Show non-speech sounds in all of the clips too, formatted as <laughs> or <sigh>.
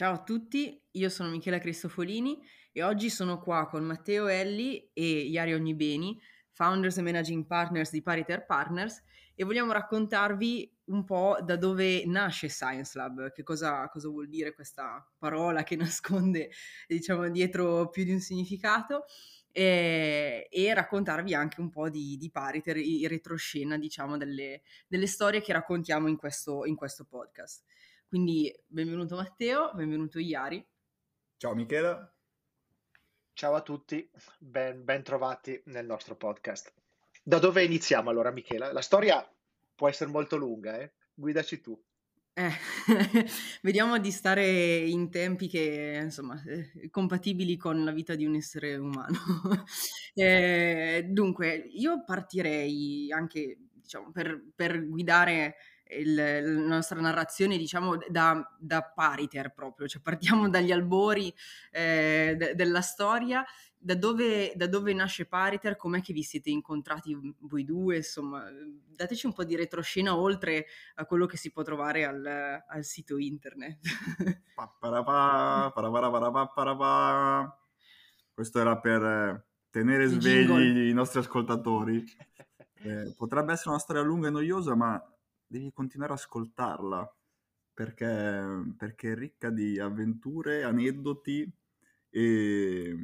Ciao a tutti, io sono Michela Cristofolini e oggi sono qua con Matteo Elli e Iari Ognibeni, founders e managing partners di Pariter Partners e vogliamo raccontarvi un po' da dove nasce Science Lab, che cosa, cosa vuol dire questa parola che <laughs> nasconde diciamo dietro più di un significato e, e raccontarvi anche un po' di, di Pariter, in retroscena diciamo delle, delle, storie che raccontiamo in questo, in questo podcast. Quindi benvenuto Matteo, benvenuto Iari. Ciao Michela. Ciao a tutti, ben, ben trovati nel nostro podcast. Da dove iniziamo allora Michela? La storia può essere molto lunga, eh? guidaci tu. Eh, <laughs> vediamo di stare in tempi che, insomma, eh, compatibili con la vita di un essere umano. <laughs> eh, dunque, io partirei anche, diciamo, per, per guidare il, la nostra narrazione, diciamo, da, da pariter proprio, cioè partiamo <laughs> dagli albori eh, de, della storia, da dove, da dove nasce Pariter, com'è che vi siete incontrati voi due, insomma, dateci un po' di retroscena oltre a quello che si può trovare al, al sito internet. Questo era per tenere svegli i nostri ascoltatori. Eh, potrebbe essere una storia lunga e noiosa, ma devi continuare ad ascoltarla perché, perché è ricca di avventure, aneddoti e,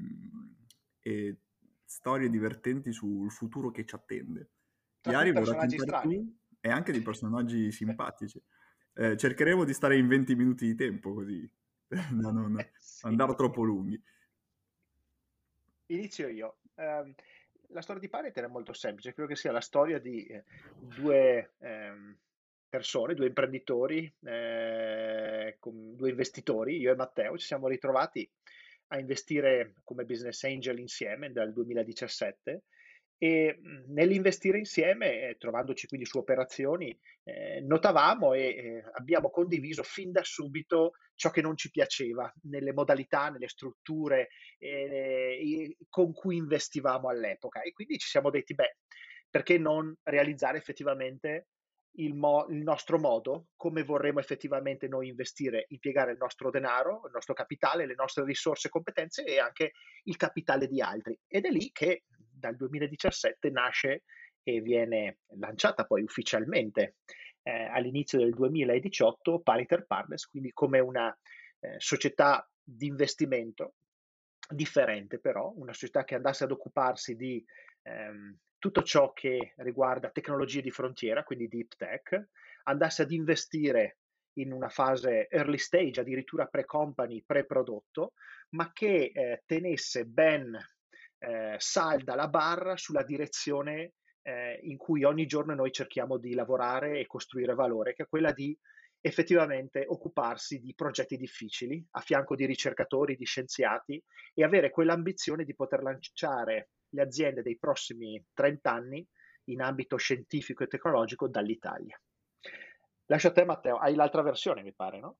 e storie divertenti sul futuro che ci attende. Iari vuoi raccontare e anche di personaggi simpatici. Eh, cercheremo di stare in 20 minuti di tempo così <laughs> da non eh, sì. andare troppo lunghi. Inizio io. Um, la storia di Pareter è molto semplice, credo che sia la storia di eh, due um, persone, due imprenditori, eh, due investitori, io e Matteo, ci siamo ritrovati a investire come business angel insieme dal 2017 e nell'investire insieme, eh, trovandoci quindi su operazioni, eh, notavamo e eh, abbiamo condiviso fin da subito ciò che non ci piaceva nelle modalità, nelle strutture eh, con cui investivamo all'epoca. E quindi ci siamo detti, beh, perché non realizzare effettivamente il, mo- il, nostro modo, come vorremmo effettivamente noi investire, impiegare il nostro denaro, il nostro capitale, le nostre risorse e competenze e anche il capitale di altri. Ed è lì che dal 2017 nasce e viene lanciata poi ufficialmente eh, all'inizio del 2018 Pariter Partners, quindi come una eh, società di investimento differente però, una società che andasse ad occuparsi di ehm, tutto ciò che riguarda tecnologie di frontiera, quindi deep tech, andasse ad investire in una fase early stage, addirittura pre-company, pre-prodotto, ma che eh, tenesse ben eh, salda la barra sulla direzione eh, in cui ogni giorno noi cerchiamo di lavorare e costruire valore, che è quella di effettivamente occuparsi di progetti difficili a fianco di ricercatori, di scienziati e avere quell'ambizione di poter lanciare le aziende dei prossimi 30 anni in ambito scientifico e tecnologico dall'Italia. Lascio a te Matteo, hai l'altra versione mi pare, no?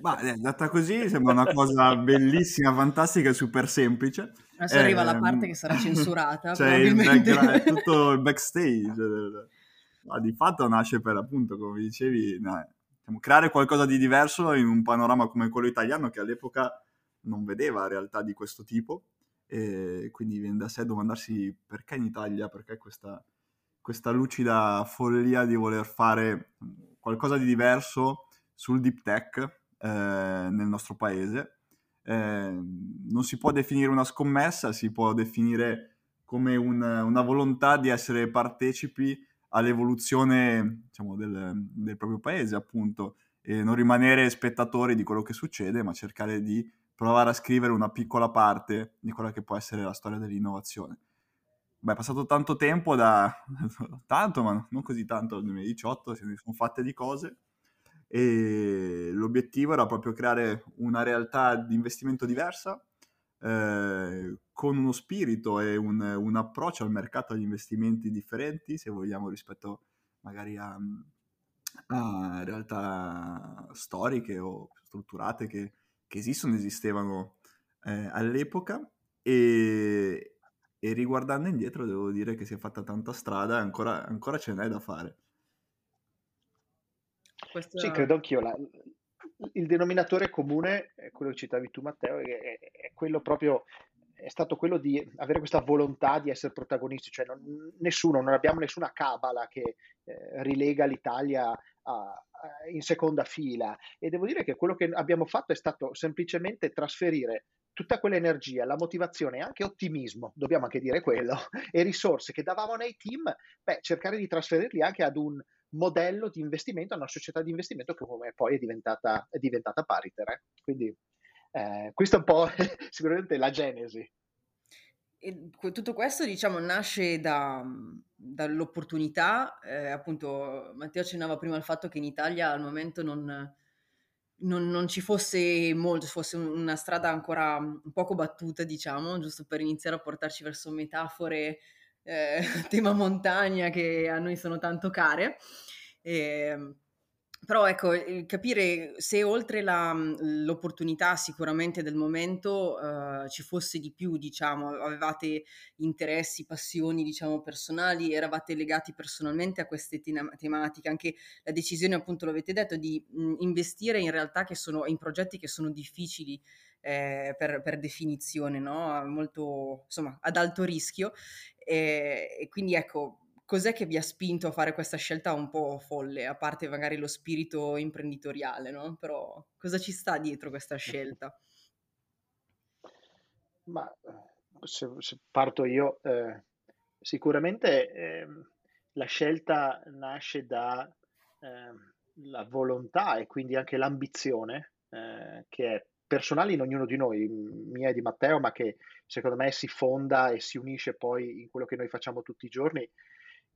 Ma eh, data così sembra una cosa bellissima, fantastica e super semplice. Adesso eh, arriva la ehm, parte che sarà censurata. <laughs> Cioè il background, tutto <laughs> il backstage. Ma di fatto nasce per appunto, come dicevi, no, diciamo, creare qualcosa di diverso in un panorama come quello italiano che all'epoca non vedeva realtà di questo tipo e quindi viene da sé domandarsi perché in Italia, perché questa, questa lucida follia di voler fare qualcosa di diverso sul deep tech eh, nel nostro paese. Eh, non si può definire una scommessa, si può definire come un, una volontà di essere partecipi all'evoluzione diciamo, del, del proprio paese, appunto, e non rimanere spettatori di quello che succede, ma cercare di provare a scrivere una piccola parte di quella che può essere la storia dell'innovazione. Beh, è passato tanto tempo da... <laughs> tanto, ma non così tanto, dal 2018, se ne sono fatte di cose e l'obiettivo era proprio creare una realtà di investimento diversa eh, con uno spirito e un, un, approccio al mercato agli investimenti differenti, se vogliamo, rispetto magari a, a realtà storiche o strutturate che che esistono, esistevano eh, all'epoca e, e, riguardando indietro devo dire che si è fatta tanta strada e ancora, ancora ce n'è da fare. Questo... Sì, credo anch'io. La, il denominatore comune, quello che citavi tu Matteo, è, è quello proprio è stato quello di avere questa volontà di essere protagonisti, cioè non, nessuno, non abbiamo nessuna cabala che eh, rilega l'Italia a, in seconda fila e devo dire che quello che abbiamo fatto è stato semplicemente trasferire tutta quell'energia, la motivazione e anche ottimismo, dobbiamo anche dire quello, <laughs> e risorse che davamo nei team, beh, cercare di trasferirli anche ad un modello di investimento, a una società di investimento che come poi è diventata, è diventata Pariter. Eh? Quindi eh, questa è un po' <laughs> sicuramente la genesi. E tutto questo, diciamo, nasce da, dall'opportunità, eh, appunto, Matteo accennava prima al fatto che in Italia al momento non, non, non ci fosse molto, fosse una strada ancora poco battuta, diciamo, giusto per iniziare a portarci verso metafore eh, <laughs> tema montagna che a noi sono tanto care. E, ehm, però ecco, capire se oltre la, mhmm, l'opportunità sicuramente del momento uh, ci fosse di più, diciamo, avevate interessi, passioni, diciamo, personali, eravate legati personalmente a queste te- tematiche, anche la decisione, appunto, l'avete detto, di mh, mhmm, investire in realtà che sono in progetti che sono difficili eh, per, per, definizione, no? Molto, insomma, ad alto rischio. E, e quindi ecco, cos'è che vi ha spinto a fare questa scelta un po' folle, a parte magari lo spirito imprenditoriale, no? Però cosa ci sta dietro questa <laughs> scelta? Ma se, se parto io, eh, sicuramente eh, la scelta nasce da eh, la volontà e quindi anche l'ambizione eh, che è personale in ognuno di noi, mia e di Matteo, ma che secondo me si fonda e si unisce poi in quello che noi facciamo tutti i giorni,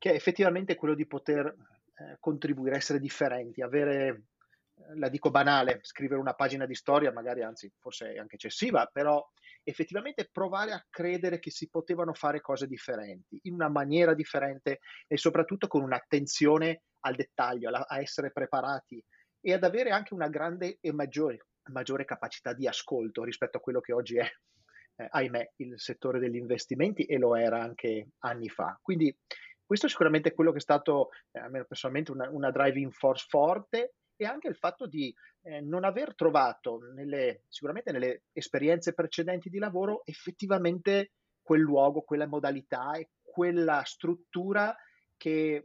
che è effettivamente quello di poter eh, contribuire, essere differenti, avere, eh, la dico banale, scrivere una pagina di storia, magari anzi forse è anche eccessiva, però effettivamente provare a credere che si potevano fare cose differenti, in una maniera differente e soprattutto con un'attenzione al dettaglio, a, a essere preparati e ad avere anche una grande e maggiore, maggiore capacità di ascolto rispetto a quello che oggi è eh, ahimè, il settore degli investimenti e lo era anche anni fa. Quindi questo è sicuramente quello che è stato, eh, almeno personalmente, una, una, driving force forte e anche il fatto di eh, non aver trovato nelle, sicuramente nelle esperienze precedenti di lavoro effettivamente quel luogo, quella modalità e quella struttura che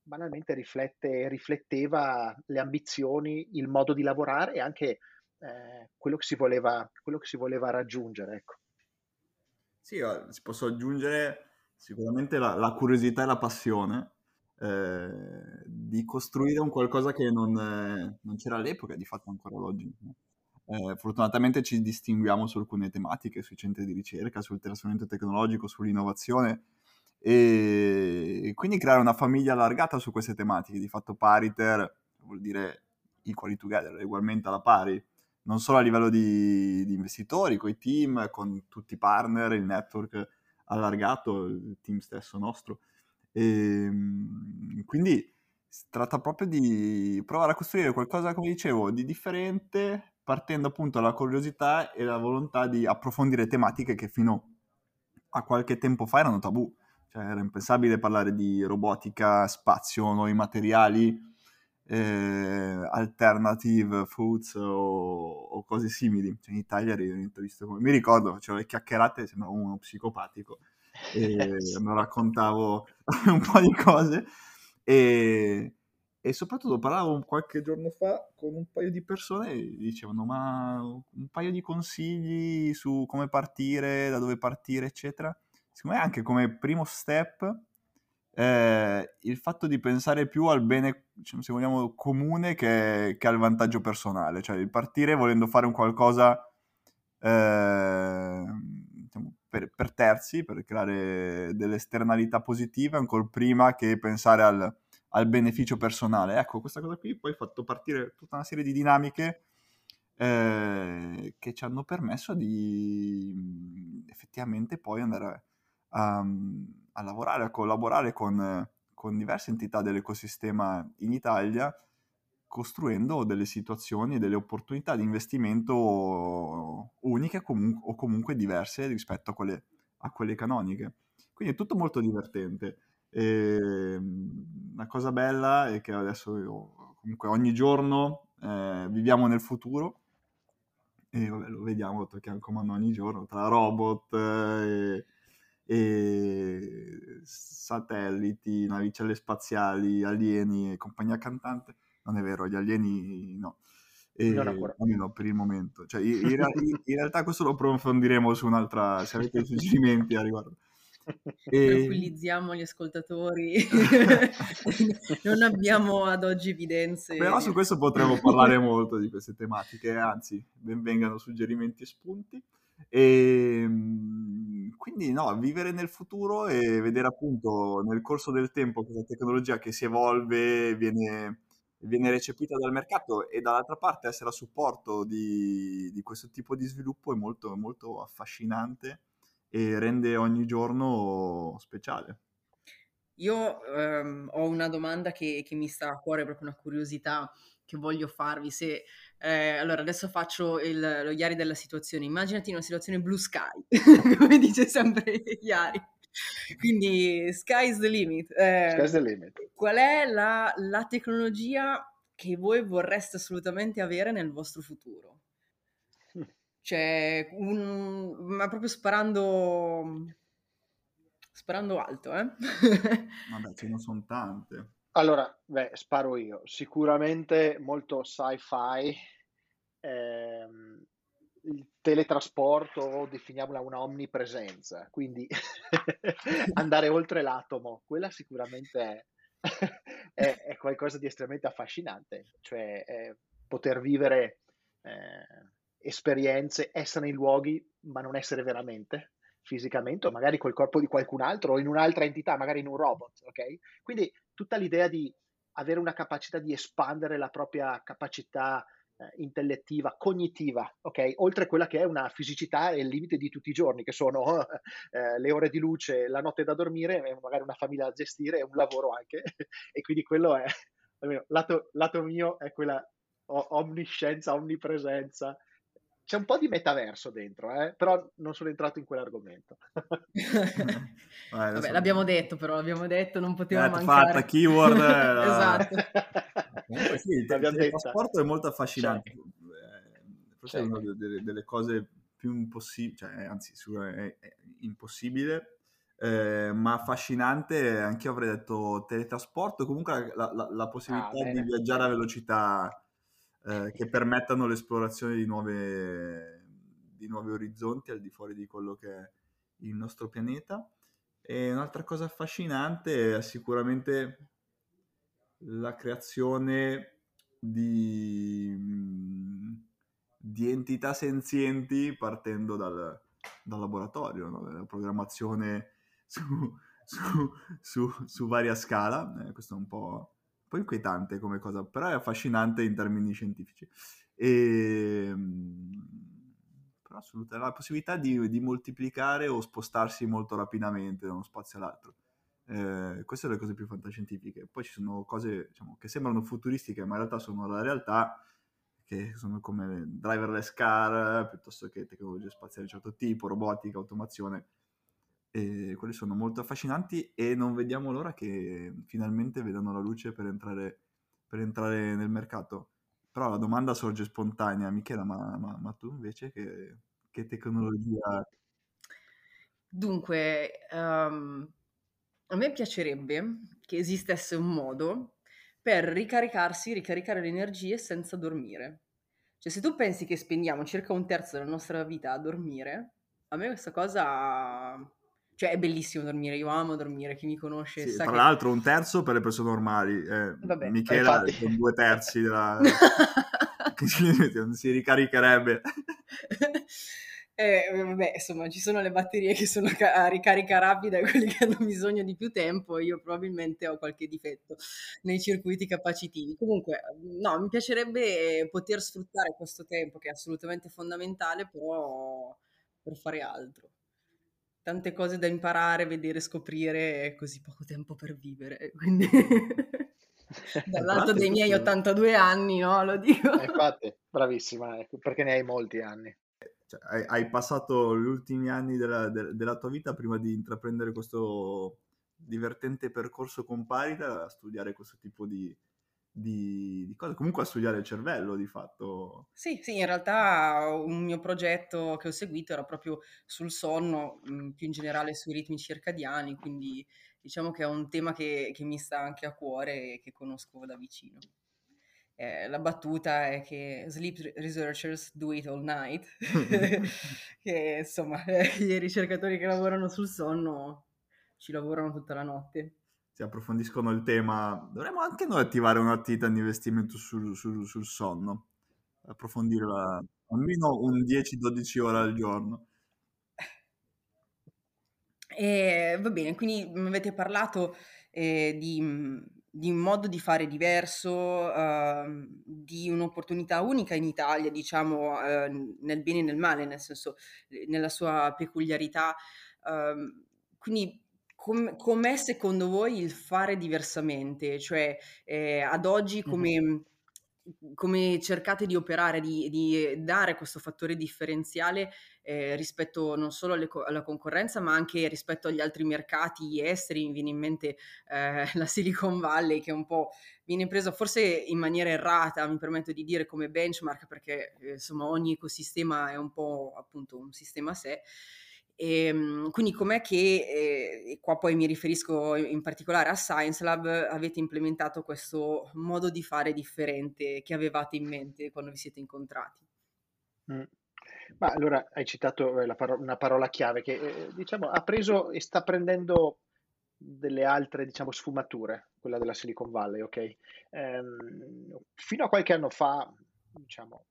banalmente riflette, rifletteva le ambizioni, il modo di lavorare e anche eh, quello, che si voleva, quello che si voleva raggiungere. Ecco. Sì, si posso aggiungere Sicuramente la, la curiosità e la passione eh, di costruire un qualcosa che non, eh, non c'era all'epoca di fatto ancora oggi. Eh, fortunatamente ci distinguiamo su alcune tematiche, sui centri di ricerca, sul trasferimento tecnologico, sull'innovazione e, quindi creare una famiglia allargata su queste tematiche. Di fatto Pariter vuol dire equally together, ugualmente alla pari, non solo a livello di, di investitori, con i team, con tutti i partner, il network allargato il team stesso nostro. E, ehm, quindi si tratta proprio di provare a costruire qualcosa, come dicevo, di differente, partendo appunto dalla curiosità e la volontà di approfondire tematiche che fino a qualche tempo fa erano tabù. Cioè era impensabile parlare di robotica, spazio, nuovi materiali, eh, alternative foods o, o, cose simili. Cioè, in Italia visto come... Mi ricordo, facevo le chiacchierate, sembravo uno psicopatico e <laughs> mi raccontavo <laughs> un po' di cose e, e soprattutto parlavo qualche giorno fa con un paio di persone e dicevano ma un paio di consigli su come partire, da dove partire eccetera. Secondo me anche come primo step eh, il fatto di pensare più al bene, diciamo, se vogliamo, comune che, che, al vantaggio personale, cioè il partire volendo fare un qualcosa eh, diciamo, per, per, terzi, per creare delle esternalità positive, ancora prima che pensare al, al, beneficio personale. Ecco, questa cosa qui poi ha fatto partire tutta una serie di dinamiche eh, che ci hanno permesso di effettivamente poi andare a a lavorare, a collaborare con, con diverse entità dell'ecosistema in Italia, costruendo delle situazioni, delle opportunità di investimento uniche comun- o comunque diverse rispetto a quelle, a quelle canoniche. Quindi è tutto molto divertente. E, ehm, la cosa bella è che adesso io, comunque ogni giorno eh, viviamo nel futuro e vabbè, lo vediamo, tocchiamo comando ogni giorno tra robot eh, e, e, satelliti, navicelle spaziali, alieni e compagnia cantante. Non è vero, gli alieni no. E. Almeno per il momento. Cioè, in, in, <laughs> in, realtà questo lo approfondiremo su un'altra, se avete suggerimenti a riguardo. E... Tranquillizziamo gli ascoltatori, <laughs> non abbiamo ad oggi evidenze. Però su questo potremmo parlare molto di queste tematiche, anzi, benvengano suggerimenti e spunti. E ehm, quindi no, vivere nel futuro e vedere appunto nel corso del tempo questa tecnologia che si evolve, viene, viene recepita dal mercato e dall'altra parte essere a supporto di, di questo tipo di sviluppo è molto, molto affascinante e rende ogni giorno speciale. Io ehm, ho una domanda che, che, mi sta a cuore, proprio una curiosità che voglio farvi. Se, eh, allora, adesso faccio il, lo Iari della situazione. Immaginati una situazione blue sky, <laughs> come dice sempre Iari. Quindi, sky's the limit. Eh, sky's the limit. Qual è la, la tecnologia che voi vorreste assolutamente avere nel vostro futuro? Cioè, un, ma proprio sparando, sparando alto, eh? Vabbè, ce ne sono tante. Allora, beh, sparo io. Sicuramente molto sci-fi. Ehm, il teletrasporto, definiamola una omnipresenza, quindi <laughs> andare oltre l'atomo, quella sicuramente è, <laughs> è, è, qualcosa di estremamente affascinante, cioè poter vivere eh, esperienze, essere in luoghi, ma non essere veramente fisicamente, o magari col corpo di qualcun altro, o in un'altra entità, magari in un robot, ok? Quindi tutta l'idea di avere una capacità di espandere la propria capacità eh, intellettiva, cognitiva, ok? Oltre quella che è una fisicità e il limite di tutti i giorni, che sono <laughs> eh, le ore di luce, la notte da dormire, magari una famiglia da gestire un lavoro anche. <laughs> e quindi quello è, almeno lato, lato mio, è quella omniscienza, omnipresenza, c'è un po' di metaverso dentro, eh? però non sono entrato in quell'argomento. <laughs> Vabbè, l'abbiamo detto, però l'abbiamo detto, non poteva mancare. Fatta, keyword. <laughs> esatto. Comunque sì, il, il trasporto è molto affascinante. Certo. Forse certo. è una delle, delle, cose più impossibili, cioè, anzi, è, è impossibile, eh, ma affascinante. Anche io avrei detto teletrasporto, comunque la, la, la possibilità ah, di viaggiare a velocità eh, che permettano l'esplorazione di, nuove, di nuovi orizzonti al di fuori di quello che è il nostro pianeta. E un'altra cosa affascinante è sicuramente la creazione di, di entità senzienti partendo dal, dal laboratorio, no? la programmazione su, su, su, su varia scala. Eh, questo è un po' po' inquietante come cosa, però è affascinante in termini scientifici. E, ehm, però assolutamente la possibilità di, di, moltiplicare o spostarsi molto rapidamente da uno spazio all'altro. Eh, queste sono le cose più fantascientifiche. Poi ci sono cose diciamo, che sembrano futuristiche, ma in realtà sono la realtà, che sono come driverless car, piuttosto che tecnologie spaziali di certo tipo, robotica, automazione e quelli sono molto affascinanti e non vediamo l'ora che finalmente vedano la luce per entrare, per entrare nel mercato. Però la domanda sorge spontanea, Michela, ma, ma, ma tu invece che, che, tecnologia... Dunque, um, a me piacerebbe che esistesse un modo per ricaricarsi, ricaricare le energie senza dormire. Cioè, se tu pensi che spendiamo circa un terzo della nostra vita a dormire, a me questa cosa cioè è bellissimo dormire, io amo dormire, chi mi conosce sì, sa Tra che... l'altro un terzo per le persone normali, eh, Vabbè, Michela con due terzi della... <laughs> <laughs> non si ricaricherebbe. <laughs> Eh, vabbè, insomma, ci sono le batterie che sono a ricarica rapida e quelli che hanno bisogno di più tempo. Io probabilmente ho qualche difetto nei circuiti capacitivi. Comunque, no, mi piacerebbe poter sfruttare questo tempo che è assolutamente fondamentale, però per fare altro tante cose da imparare, vedere, scoprire e così poco tempo per vivere. Quindi <laughs> dall'alto dei miei 82 anni, no? Lo dico. Eh, infatti, bravissima, ecco, perché ne hai molti anni. Cioè, hai, hai, passato gli ultimi anni della, de, della, tua vita prima di intraprendere questo divertente percorso con Parita a studiare questo tipo di, di, di cose, comunque a studiare il cervello di fatto. Sì, sì, in realtà un mio progetto che ho seguito era proprio sul sonno, mh, più in generale sui ritmi circadiani, quindi diciamo che è un tema che, che mi sta anche a cuore e che conosco da vicino. Eh, la battuta è che sleep researchers do it all night, <laughs> che insomma <laughs> i ricercatori che lavorano sul sonno ci lavorano tutta la notte si approfondiscono il tema, dovremmo anche noi attivare un'attività di investimento sul, sul, sul sonno, approfondirla almeno un 10-12 ore al giorno. E, va bene, quindi mi avete parlato eh, di, di, un modo di fare diverso, uh, di un'opportunità unica in Italia, diciamo, uh, nel bene e nel male, nel senso, nella sua peculiarità. Uh, quindi com- com'è secondo voi il fare diversamente? Cioè, eh, ad oggi come, mm-hmm. come, cercate di operare, di, di, dare questo fattore differenziale eh, rispetto non solo co- alla concorrenza, ma anche rispetto agli altri mercati esteri? Mi viene in mente eh, <laughs> la Silicon Valley che un po' viene presa forse in maniera errata, mi permetto di dire come benchmark, perché eh, insomma ogni ecosistema è un po' appunto un sistema a sé. E, ehm, quindi com'è che, eh, e qua poi mi riferisco in particolare a Science Lab, avete implementato questo modo di fare differente che avevate in mente quando vi siete incontrati? Mm. Ma allora hai citato eh, paro- una parola chiave che eh, diciamo ha preso e sta prendendo delle altre diciamo sfumature, quella della Silicon Valley, ok? Ehm, fino a qualche anno fa, diciamo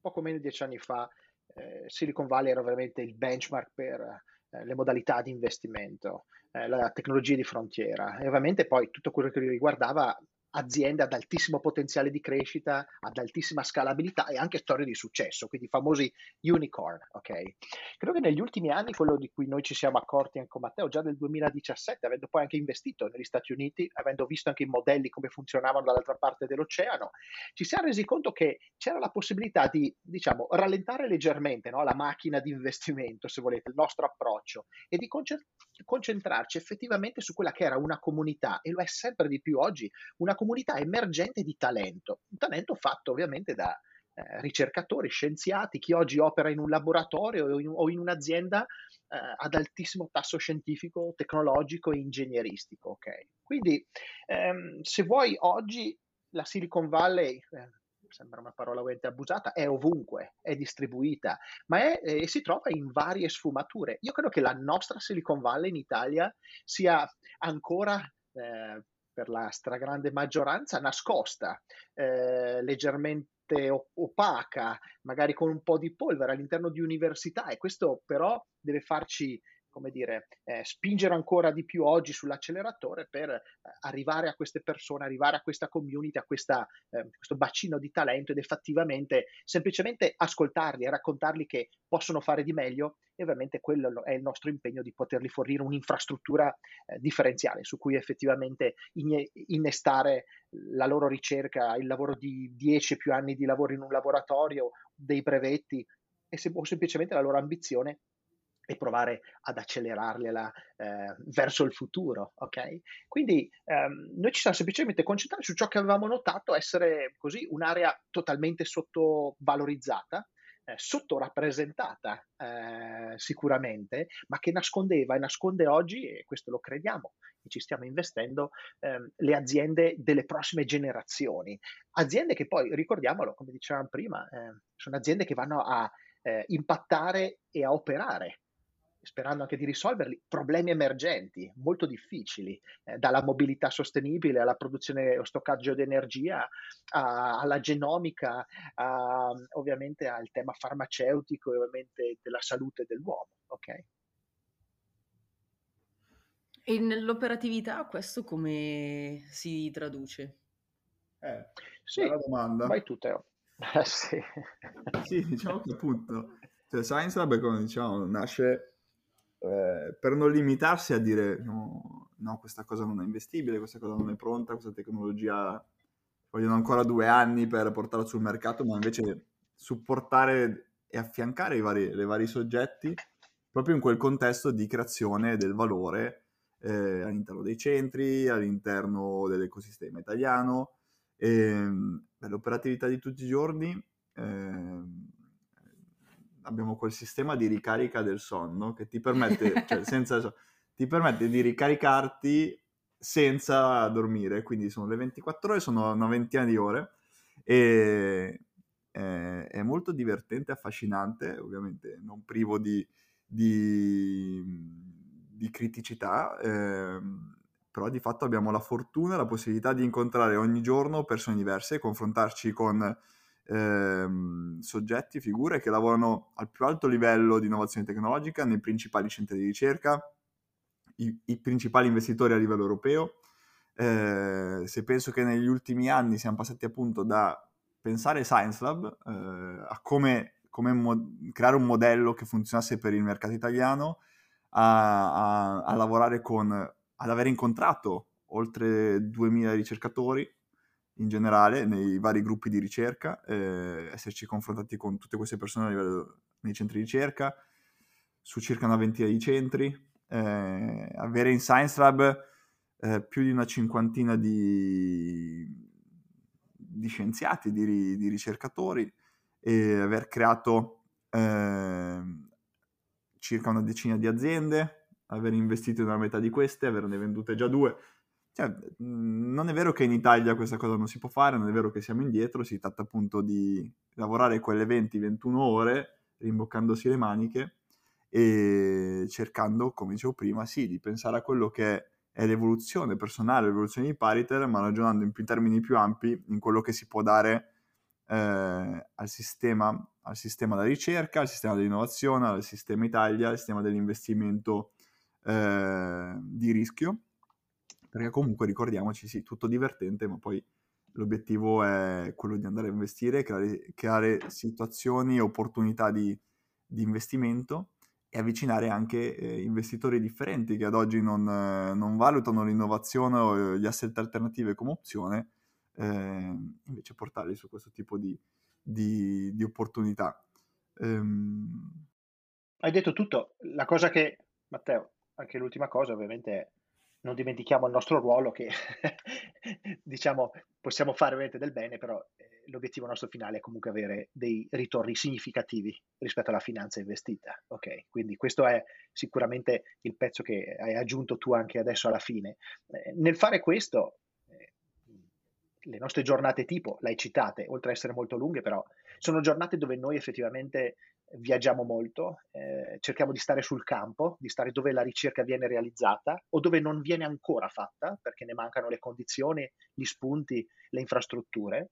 poco meno di dieci anni fa, eh, Silicon Valley era veramente il benchmark per eh, le modalità di investimento, eh, la tecnologia di frontiera. E ovviamente poi tutto quello che riguardava aziende ad altissimo potenziale di crescita, ad altissima scalabilità e anche storie di successo, quindi i famosi unicorn. Okay? Credo che negli ultimi anni quello di cui noi ci siamo accorti anche con Matteo già nel 2017, avendo poi anche investito negli Stati Uniti, avendo visto anche i modelli come funzionavano dall'altra parte dell'oceano, ci siamo resi conto che c'era la possibilità di, diciamo, rallentare leggermente no? la macchina di investimento, se volete, il nostro approccio e di concentrarci effettivamente su quella che era una comunità, e lo è sempre di più oggi, una comunità comunità emergente di talento, un talento fatto ovviamente da eh, ricercatori, scienziati, chi oggi opera in un laboratorio o in, o in un'azienda eh, ad altissimo tasso scientifico, tecnologico e ingegneristico. Okay? Quindi ehm, se vuoi oggi la Silicon Valley, eh, sembra una parola ovviamente abusata, è ovunque, è distribuita, ma è, eh, si trova in varie sfumature. Io credo che la nostra Silicon Valley in Italia sia ancora eh, per la stragrande maggioranza nascosta, eh, leggermente opaca, magari con un po' di polvere all'interno di università e questo però deve farci come dire, eh, spingere ancora di più oggi sull'acceleratore per eh, arrivare a queste persone, arrivare a questa community, a questa, eh, questo bacino di talento ed effettivamente semplicemente ascoltarli e raccontarli che possono fare di meglio e ovviamente quello è il nostro impegno di poterli fornire un'infrastruttura eh, differenziale su cui effettivamente innestare la loro ricerca, il lavoro di 10 più anni di lavoro in un laboratorio, dei brevetti e se, o semplicemente la loro ambizione e provare ad accelerargliela eh, verso il futuro, ok? Quindi ehm, noi ci siamo semplicemente concentrati su ciò che avevamo notato essere così un'area totalmente sottovalorizzata, eh, sottorappresentata eh, sicuramente, ma che nascondeva e nasconde oggi, e questo lo crediamo, e ci stiamo investendo, ehm, le aziende delle prossime generazioni. Aziende che poi, ricordiamolo, come dicevamo prima, eh, sono aziende che vanno a eh, impattare e a operare sperando anche di risolverli, problemi emergenti molto difficili, eh, dalla mobilità sostenibile alla produzione e stoccaggio di energia, a, alla genomica, a, ovviamente al tema farmaceutico e ovviamente della salute dell'uomo. Okay? E nell'operatività questo come si traduce? Eh, sì, bella domanda. Vai tu Teo. Eh, <laughs> sì. sì, diciamo che appunto cioè, Science Lab, come diciamo, nasce eh, per non limitarsi a dire no, no, questa cosa non è investibile, questa cosa non è pronta, questa tecnologia vogliono ancora due anni per portarla sul mercato, ma invece supportare e affiancare i vari, vari soggetti proprio in quel contesto di creazione del valore eh, all'interno dei centri, all'interno dell'ecosistema italiano. E, ehm, per l'operatività di tutti i giorni eh, abbiamo quel sistema di ricarica del sonno che ti permette, cioè senza, ti permette di ricaricarti senza dormire, quindi sono le 24 ore, sono una ventina di ore e eh, è molto divertente, affascinante, ovviamente non privo di, di, di criticità, eh, però di fatto abbiamo la fortuna la possibilità di incontrare ogni giorno persone diverse, confrontarci con ehm, soggetti, figure che lavorano al più alto livello di innovazione tecnologica nei principali centri di ricerca, i, i principali investitori a livello europeo. Eh, se penso che negli ultimi anni siamo passati appunto da pensare Science Lab eh, a come, come mo- creare un modello che funzionasse per il mercato italiano, a, a, a lavorare con, ad aver incontrato oltre 2000 ricercatori in generale nei vari gruppi di ricerca, eh, esserci confrontati con tutte queste persone a livello nei centri di ricerca, su circa una ventina di centri, eh, avere in Science Lab eh, più di una cinquantina di, di scienziati, di, di, ricercatori e aver creato ehm, circa una decina di aziende, aver investito in una metà di queste, averne vendute già due, cioè, mhmm, non è vero che in Italia questa cosa non si può fare, non è vero che siamo indietro, si tratta appunto di lavorare quelle 20-21 ore rimboccandosi le maniche e cercando, come dicevo prima, sì, di pensare a quello che è l'evoluzione personale, l'evoluzione di Pariter, ma ragionando in più termini più ampi in quello che si può dare eh, al, sistema, al sistema della ricerca, al sistema dell'innovazione, al sistema Italia, al sistema dell'investimento eh, di rischio perché comunque ricordiamoci, sì, tutto divertente, ma poi l'obiettivo è quello di andare a investire, creare, creare situazioni e opportunità di, di, investimento e avvicinare anche eh, investitori differenti che ad oggi non, eh, non, valutano l'innovazione o gli asset alternative come opzione, eh, invece portarli su questo tipo di, di, di opportunità. Um... Hai detto tutto, la cosa che, Matteo, anche l'ultima cosa ovviamente è non dimentichiamo il nostro ruolo che <laughs> diciamo possiamo fare ovviamente del bene, però eh, l'obiettivo nostro finale è comunque avere dei ritorni significativi rispetto alla finanza investita. Ok, quindi questo è sicuramente il pezzo che hai aggiunto tu anche adesso alla fine. Eh, nel fare questo, eh, le nostre giornate tipo, l'hai citate, oltre ad essere molto lunghe, però sono giornate dove noi effettivamente viaggiamo molto, eh, cerchiamo di stare sul campo, di stare dove la ricerca viene realizzata o dove non viene ancora fatta perché ne mancano le condizioni, gli spunti, le infrastrutture.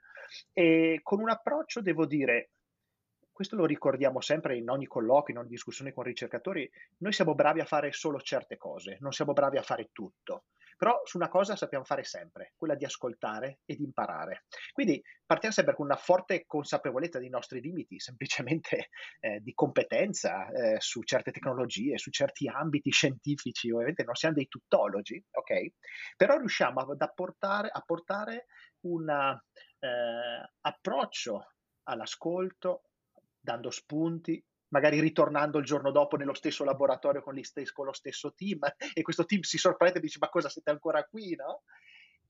E con un approccio, devo dire, questo lo ricordiamo sempre in ogni colloquio, in ogni discussione con ricercatori, noi siamo bravi a fare solo certe cose, non siamo bravi a fare tutto. Però su una cosa sappiamo fare sempre, quella di ascoltare e di imparare. Quindi partiamo sempre con una forte consapevolezza dei nostri limiti, semplicemente <laughs> eh, di competenza eh, su certe tecnologie, su certi ambiti scientifici, ovviamente non siamo dei tuttologi, ok? Però riusciamo ad apportare, a portare un eh, approccio all'ascolto, dando spunti, magari ritornando il giorno dopo nello stesso laboratorio con, stes- con lo stesso team e questo team si sorprende e dice ma cosa siete ancora qui, no?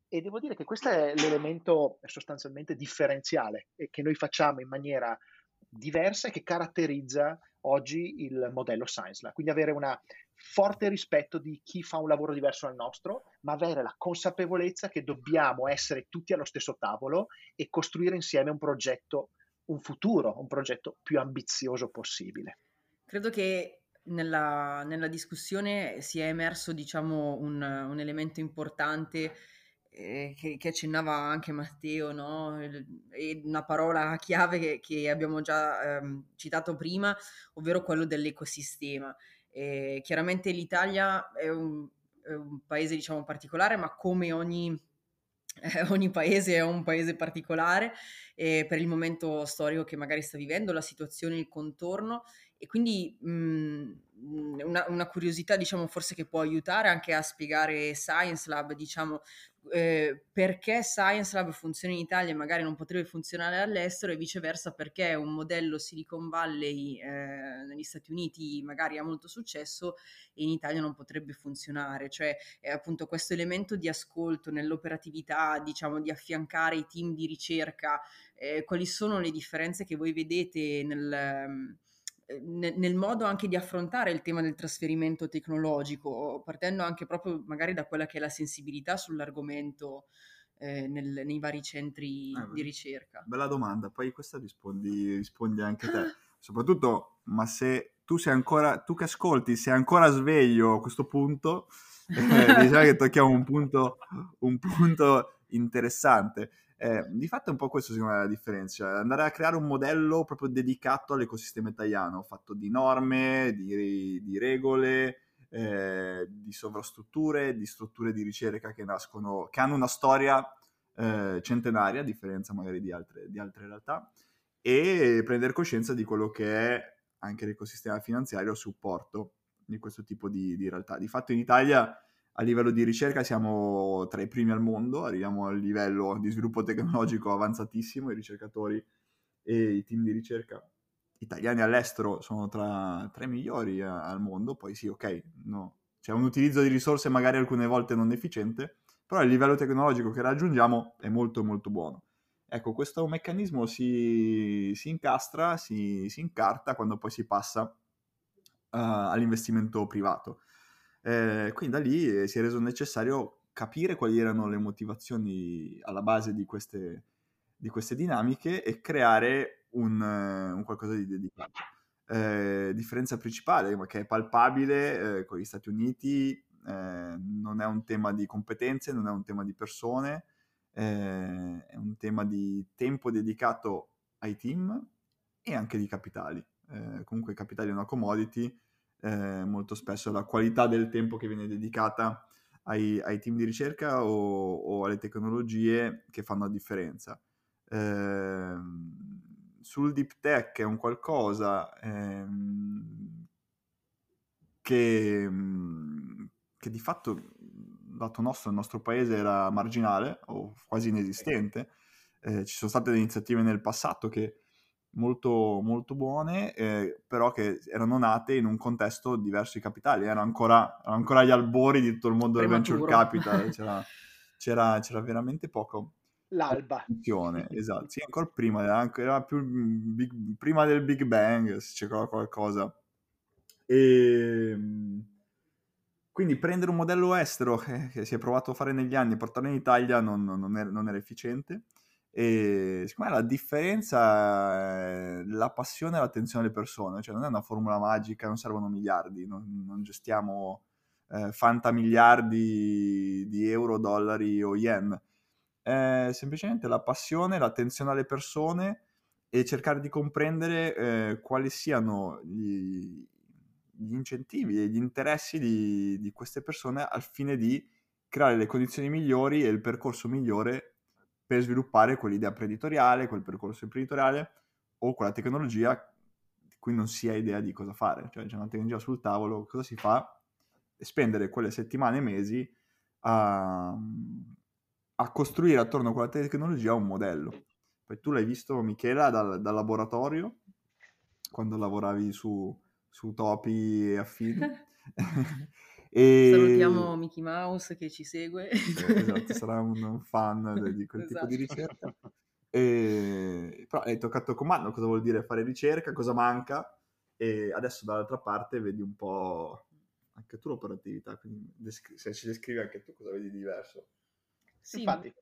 E devo dire che questo è l'elemento sostanzialmente differenziale e che noi facciamo in maniera diversa e che caratterizza oggi il modello Science Quindi avere un forte rispetto di chi fa un lavoro diverso dal nostro, ma avere la consapevolezza che dobbiamo essere tutti allo stesso tavolo e costruire insieme un progetto un futuro, un progetto più ambizioso possibile. Credo che nella, nella discussione sia emerso diciamo, un, un elemento importante eh, che, che, accennava anche Matteo, no? e una parola chiave che, che abbiamo già ehm, citato prima, ovvero quello dell'ecosistema. E chiaramente l'Italia è un, è un paese diciamo, particolare, ma come ogni eh, <laughs> ogni paese è un paese particolare eh, per il momento storico che magari sta vivendo, la situazione, il contorno e quindi mh, mhmm, una, una, curiosità diciamo forse che può aiutare anche a spiegare Science Lab, diciamo eh, perché Science Lab funziona in Italia e magari non potrebbe funzionare all'estero e viceversa perché un modello Silicon Valley eh, negli Stati Uniti magari ha molto successo e in Italia non potrebbe funzionare. Cioè è appunto questo elemento di ascolto nell'operatività, diciamo di affiancare i team di ricerca, eh, quali sono le differenze che voi vedete nel nel, nel modo anche di affrontare il tema del trasferimento tecnologico, partendo anche proprio magari da quella che è la sensibilità sull'argomento eh, nel, nei vari centri eh, di ricerca? Bella domanda, poi questa rispondi, rispondi anche te. Soprattutto, ma se tu sei ancora, tu che ascolti, sei ancora sveglio a questo punto, eh, diciamo che <laughs> tocchiamo un punto, un punto interessante. Eh, di fatto è un po' questo secondo me la differenza, andare a creare un modello proprio dedicato all'ecosistema italiano, fatto di norme, di, di regole, eh, di sovrastrutture, di strutture di ricerca che nascono, che hanno una storia eh, centenaria, a differenza magari di altre, di altre realtà, e prendere coscienza di quello che è anche l'ecosistema finanziario a supporto di questo tipo di, di realtà. Di fatto in Italia a livello di ricerca siamo tra i primi al mondo, arriviamo al livello di sviluppo tecnologico avanzatissimo, i ricercatori e i team di ricerca italiani all'estero sono tra, tra i migliori a, al mondo, poi sì, ok, no. c'è un utilizzo di risorse magari alcune volte non efficiente, però il livello tecnologico che raggiungiamo è molto molto buono. Ecco, questo meccanismo si, si incastra, si, si, incarta quando poi si passa uh, all'investimento privato. Eh, quindi da lì eh, si è reso necessario capire quali erano le motivazioni alla base di queste, di queste dinamiche e creare un, un qualcosa di dedicato. Eh, differenza principale, ma che è palpabile eh, con gli Stati Uniti, eh, non è un tema di competenze, non è un tema di persone, eh, è un tema di tempo dedicato ai team e anche di capitali. comunque i capitali è una commodity, eh, molto spesso la qualità del tempo che viene dedicata ai, ai team di ricerca o, o, alle tecnologie che fanno la differenza. Eh, sul deep tech è un qualcosa ehm, che, che, di fatto lato nostro, nel nostro paese era marginale o quasi inesistente. Eh, ci sono state iniziative nel passato che molto, molto buone, eh, però che erano nate in un contesto diverso di capitali, erano ancora, erano ancora agli albori di tutto il mondo Prematuro. del venture capital, <laughs> c'era, c'era, c'era veramente poco. L'alba. Esatto, sì, ancora prima, era, era più big, prima del Big Bang, se c'era qualcosa. E ehm, quindi prendere un modello estero che, che, si è provato a fare negli anni e portarlo in Italia non, non, era, non era efficiente. E secondo me la differenza è la passione e l'attenzione alle persone, cioè non è una formula magica, non servono miliardi, non, non gestiamo eh, fanta miliardi di euro, dollari o yen. È semplicemente la passione, l'attenzione alle persone e cercare di comprendere eh, quali siano gli, gli, incentivi e gli interessi di, di queste persone al fine di creare le condizioni migliori e il percorso migliore per sviluppare quell'idea imprenditoriale, quel percorso imprenditoriale o quella tecnologia di cui non si ha idea di cosa fare. Cioè c'è una tecnologia sul tavolo, cosa si fa? E spendere quelle settimane e mesi a, a, costruire attorno a quella tecnologia un modello. Poi tu l'hai visto, Michela, dal, dal laboratorio, quando lavoravi su, su topi e affini. <laughs> <laughs> E... Salutiamo Mickey Mouse che ci segue. Eh, esatto, sarà un fan <laughs> di quel esatto. tipo di esatto. ricerca. E... Però hai toccato comando, cosa vuol dire fare ricerca, cosa manca e adesso dall'altra parte vedi un po' anche tu l'operatività, quindi se ci descrivi anche tu cosa vedi di diverso. Sì, Infatti.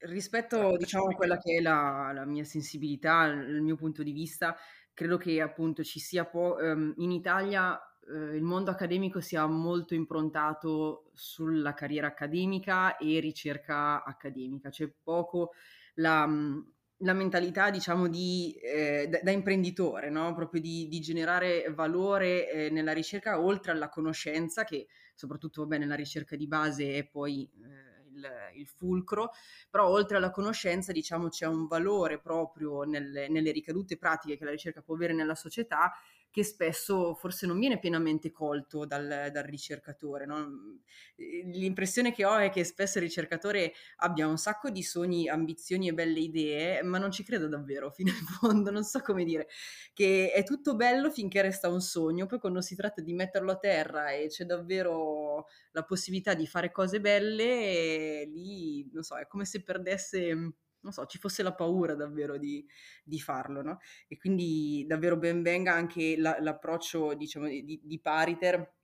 rispetto diciamo a quella che è la, la, mia sensibilità, il mio punto di vista, credo che appunto ci sia po- um, in Italia eh, il mondo accademico sia molto improntato sulla carriera accademica e ricerca accademica, c'è poco la, mm, la mentalità, diciamo, di, eh, da, da, imprenditore, no? proprio di, di, generare valore eh, nella ricerca oltre alla conoscenza, che soprattutto vabbè, nella ricerca di base è poi eh, il, il, fulcro, però oltre alla conoscenza, diciamo, c'è un valore proprio nelle, nelle ricadute pratiche che la ricerca può avere nella società che spesso forse non viene pienamente colto dal, dal ricercatore. No? L'impressione che ho è che spesso il ricercatore abbia un sacco di sogni, ambizioni e belle idee, ma non ci credo davvero <laughs> fino in fondo, non so come dire, che è tutto bello finché resta un sogno, poi quando si tratta di metterlo a terra e c'è davvero la possibilità di fare cose belle, lì, non so, è come se perdesse non so, ci fosse la paura davvero di, di farlo, no? E quindi davvero ben venga anche la, l'approccio, diciamo, di, di Pariter,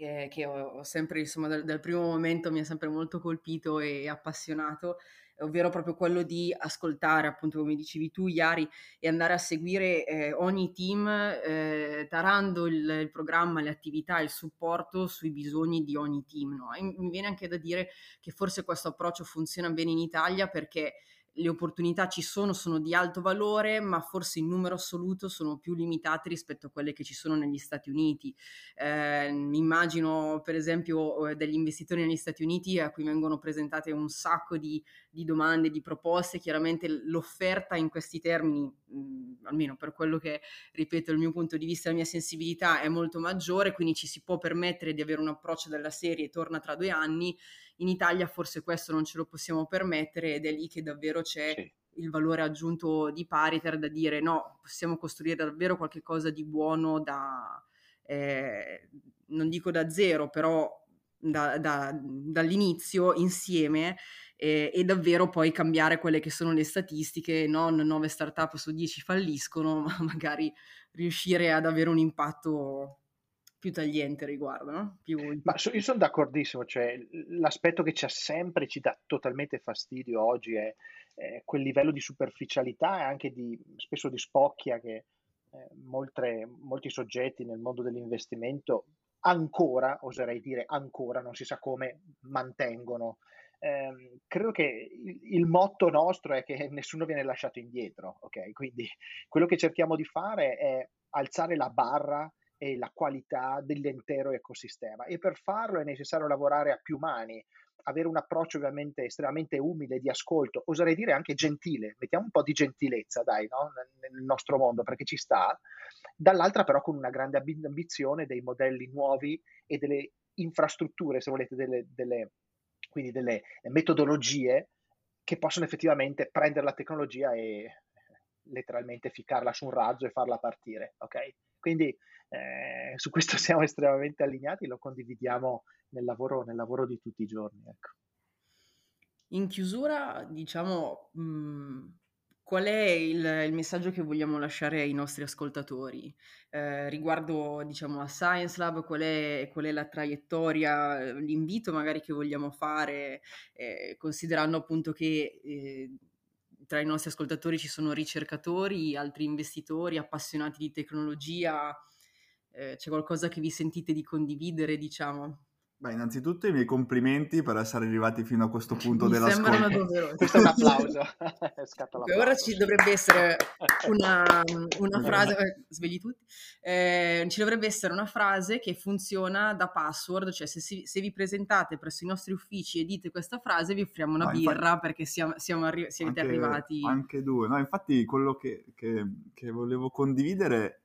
eh, che ho, sempre, insomma, dal, dal, primo momento mi ha sempre molto colpito e appassionato, ovvero proprio quello di ascoltare, appunto, come dicevi tu, Iari, e andare a seguire eh, ogni team, eh, tarando il, il, programma, le attività, il supporto sui bisogni di ogni team, no? Mi viene anche da dire che forse questo approccio funziona bene in Italia perché le opportunità ci sono, sono di alto valore, ma forse in numero assoluto sono più limitate rispetto a quelle che ci sono negli Stati Uniti. Eh, immagino per esempio eh, degli investitori negli Stati Uniti a cui vengono presentate un sacco di, di domande, di proposte, chiaramente l'offerta in questi termini, mh, mm, almeno per quello che, ripeto, il mio punto di vista, la mia sensibilità è molto maggiore, quindi ci si può permettere di avere un approccio della serie torna tra due anni in Italia forse questo non ce lo possiamo permettere ed è lì che davvero c'è sì. il valore aggiunto di Pariter da dire no, possiamo costruire davvero qualcosa di buono da, eh, non dico da zero, però da, da, dall'inizio insieme eh, e davvero poi cambiare quelle che sono le statistiche, non 9 startup su 10 falliscono, <laughs> ma magari riuscire ad avere un impatto più tagliente riguardo, no? Più... Ma io sono d'accordissimo, cioè l'aspetto che ci ha sempre, ci dà totalmente fastidio oggi è, è quel livello di superficialità e anche di, spesso di spocchia che eh, molte, molti soggetti nel mondo dell'investimento ancora, oserei dire ancora, non si sa come, mantengono. Eh, credo che il, motto nostro è che nessuno viene lasciato indietro, ok? Quindi quello che cerchiamo di fare è alzare la barra e la qualità dell'intero ecosistema e per farlo è necessario lavorare a più mani, avere un approccio ovviamente estremamente umile di ascolto, oserei dire anche gentile, mettiamo un po' di gentilezza dai, no? nel nostro mondo perché ci sta, dall'altra però con una grande ambizione dei modelli nuovi e delle infrastrutture, se volete, delle, delle, quindi delle metodologie che possono effettivamente prendere la tecnologia e letteralmente ficcarla su un razzo e farla partire, ok? Quindi eh, su questo <laughs> siamo estremamente allineati, lo condividiamo nel lavoro, nel lavoro di tutti i giorni. Ecco. In chiusura, diciamo, mh, mhmm, qual è il, il, messaggio che vogliamo lasciare ai nostri ascoltatori eh, riguardo, diciamo, a Science Lab? Qual è, qual è, la traiettoria, l'invito magari che vogliamo fare, eh, considerando appunto che eh, tra i nostri ascoltatori ci sono ricercatori, altri investitori, appassionati di tecnologia, eh, c'è qualcosa che vi sentite di condividere, diciamo? Beh, innanzitutto i miei complimenti per essere arrivati fino a questo punto Mi dell'ascolto. doverosi. Questo è un applauso. <laughs> <laughs> Ora ci dovrebbe essere una, una frase, eh, svegli tutti, eh, ci dovrebbe essere una frase che funziona da password, cioè se, si, se, vi presentate presso i nostri uffici e dite questa frase vi offriamo una no, birra infatti, perché siamo, siamo arri- siete anche, arrivati. Anche due, no, infatti quello che, che, che volevo condividere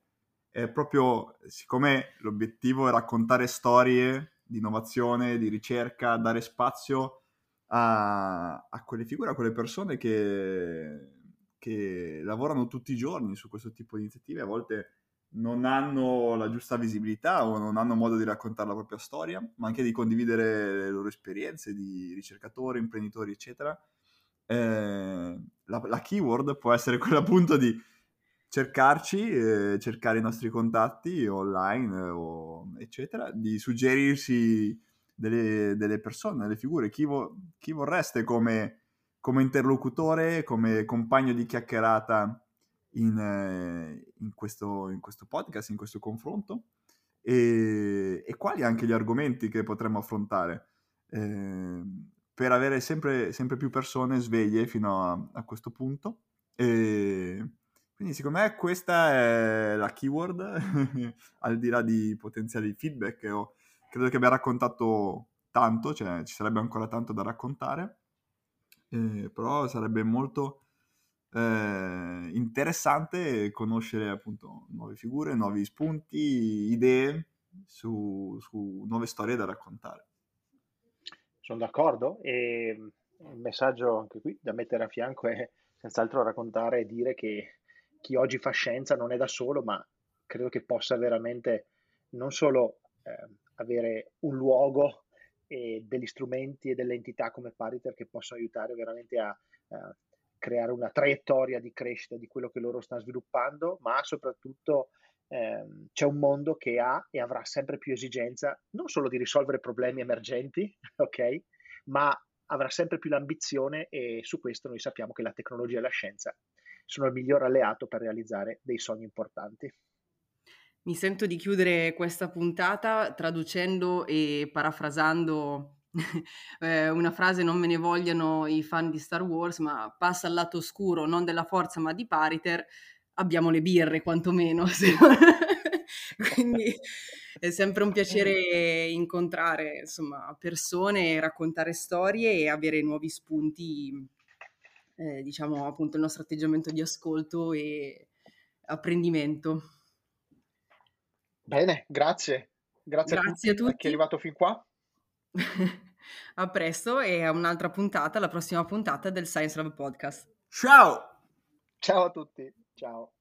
è proprio, siccome l'obiettivo è raccontare storie di innovazione, di ricerca, dare spazio a, a quelle figure, a quelle persone che, che lavorano tutti i giorni su questo tipo di iniziative, a volte non hanno la giusta visibilità o non hanno modo di raccontare la propria storia, ma anche di condividere le loro esperienze di ricercatori, imprenditori, eccetera. Eh, la, la, keyword può essere quella appunto di cercarci, eh, cercare i nostri contatti online eh, o eccetera, di suggerirsi delle, delle persone, delle figure, chi, vo- chi vorreste come, come, interlocutore, come compagno di chiacchierata in, eh, in, questo, in, questo, podcast, in questo confronto? E, e, quali anche gli argomenti che potremmo affrontare? Eh, per avere sempre, sempre, più persone sveglie fino a, a questo punto. E, quindi secondo me questa è la keyword, <laughs> al di là di potenziali feedback. Io credo che abbia raccontato tanto, cioè ci sarebbe ancora tanto da raccontare, eh, però sarebbe molto, eh, interessante conoscere appunto nuove figure, nuovi spunti, idee su, su nuove storie da raccontare. Sono d'accordo e il messaggio anche qui da mettere a fianco è senz'altro raccontare e dire che chi oggi fa scienza non è da solo, ma credo che possa veramente non solo eh, avere un luogo e degli strumenti e delle entità come Pariter che possono aiutare veramente a, a creare una traiettoria di crescita di quello che loro stanno sviluppando, ma soprattutto ehm, c'è un mondo che ha e avrà sempre più esigenza non solo di risolvere problemi emergenti, <laughs> ok, ma avrà sempre più l'ambizione e su questo noi sappiamo che la tecnologia e la scienza sono il miglior alleato per realizzare dei sogni importanti. Mi sento di chiudere questa puntata traducendo e parafrasando <laughs> eh, una frase non me ne vogliano i fan di Star Wars, ma passa al lato oscuro non della forza ma di Pariter, abbiamo le birre quantomeno. <laughs> <laughs> Quindi è sempre un piacere incontrare insomma, persone, raccontare storie e avere nuovi spunti, eh, diciamo appunto il nostro atteggiamento di ascolto e apprendimento. Bene, grazie. Grazie, grazie a, tutti, a tutti. chi è arrivato fin qua. <laughs> a presto e a un'altra puntata, la prossima puntata del Science Lab Podcast. Ciao! Ciao a tutti, ciao.